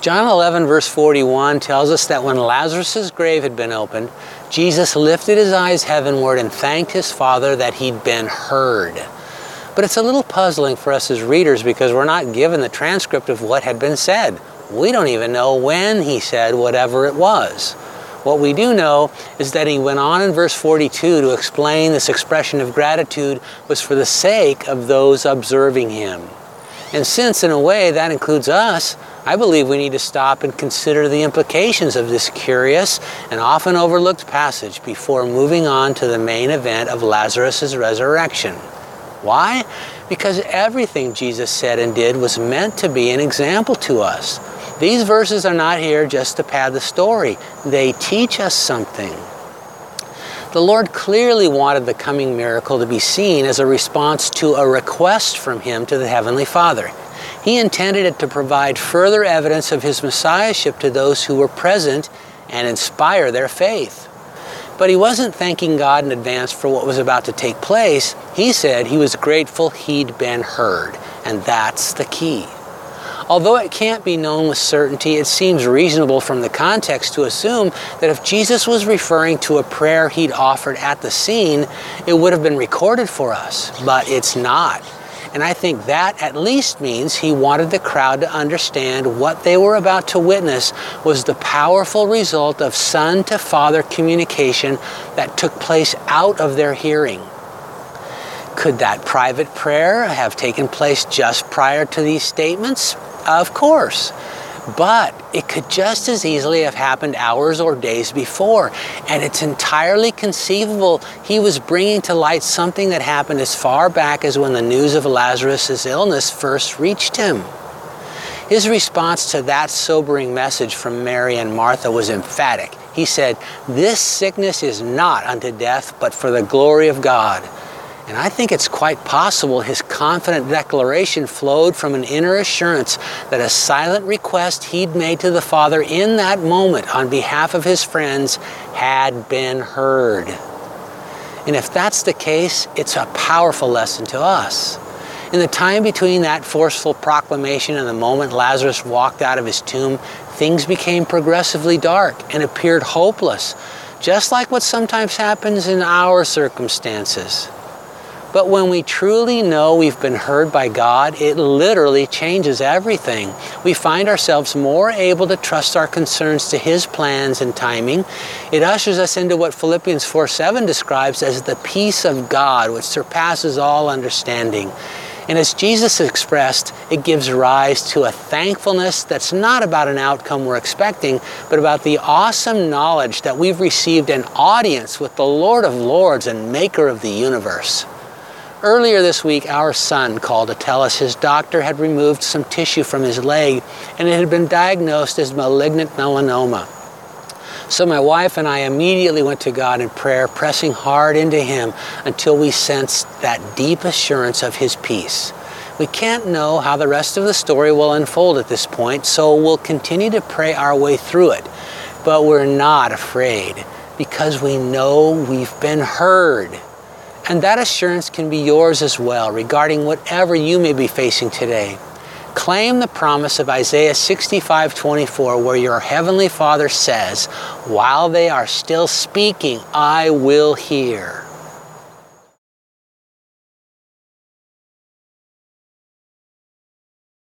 John 11, verse 41 tells us that when Lazarus' grave had been opened, Jesus lifted his eyes heavenward and thanked his Father that he'd been heard. But it's a little puzzling for us as readers because we're not given the transcript of what had been said. We don't even know when he said whatever it was. What we do know is that he went on in verse 42 to explain this expression of gratitude was for the sake of those observing him. And since, in a way, that includes us, I believe we need to stop and consider the implications of this curious and often overlooked passage before moving on to the main event of Lazarus' resurrection. Why? Because everything Jesus said and did was meant to be an example to us. These verses are not here just to pad the story, they teach us something. The Lord clearly wanted the coming miracle to be seen as a response to a request from Him to the Heavenly Father. He intended it to provide further evidence of His Messiahship to those who were present and inspire their faith. But he wasn't thanking God in advance for what was about to take place. He said he was grateful he'd been heard, and that's the key. Although it can't be known with certainty, it seems reasonable from the context to assume that if Jesus was referring to a prayer he'd offered at the scene, it would have been recorded for us. But it's not. And I think that at least means he wanted the crowd to understand what they were about to witness was the powerful result of son to father communication that took place out of their hearing. Could that private prayer have taken place just prior to these statements? Of course. But it could just as easily have happened hours or days before. And it's entirely conceivable he was bringing to light something that happened as far back as when the news of Lazarus' illness first reached him. His response to that sobering message from Mary and Martha was emphatic. He said, This sickness is not unto death, but for the glory of God and I think it's quite possible his confident declaration flowed from an inner assurance that a silent request he'd made to the Father in that moment on behalf of his friends had been heard. And if that's the case, it's a powerful lesson to us. In the time between that forceful proclamation and the moment Lazarus walked out of his tomb, things became progressively dark and appeared hopeless, just like what sometimes happens in our circumstances. But when we truly know we've been heard by God, it literally changes everything. We find ourselves more able to trust our concerns to His plans and timing. It ushers us into what Philippians 4 7 describes as the peace of God, which surpasses all understanding. And as Jesus expressed, it gives rise to a thankfulness that's not about an outcome we're expecting, but about the awesome knowledge that we've received an audience with the Lord of Lords and Maker of the universe. Earlier this week, our son called to tell us his doctor had removed some tissue from his leg and it had been diagnosed as malignant melanoma. So my wife and I immediately went to God in prayer, pressing hard into Him until we sensed that deep assurance of His peace. We can't know how the rest of the story will unfold at this point, so we'll continue to pray our way through it. But we're not afraid because we know we've been heard. And that assurance can be yours as well regarding whatever you may be facing today. Claim the promise of Isaiah 65 24, where your heavenly Father says, While they are still speaking, I will hear.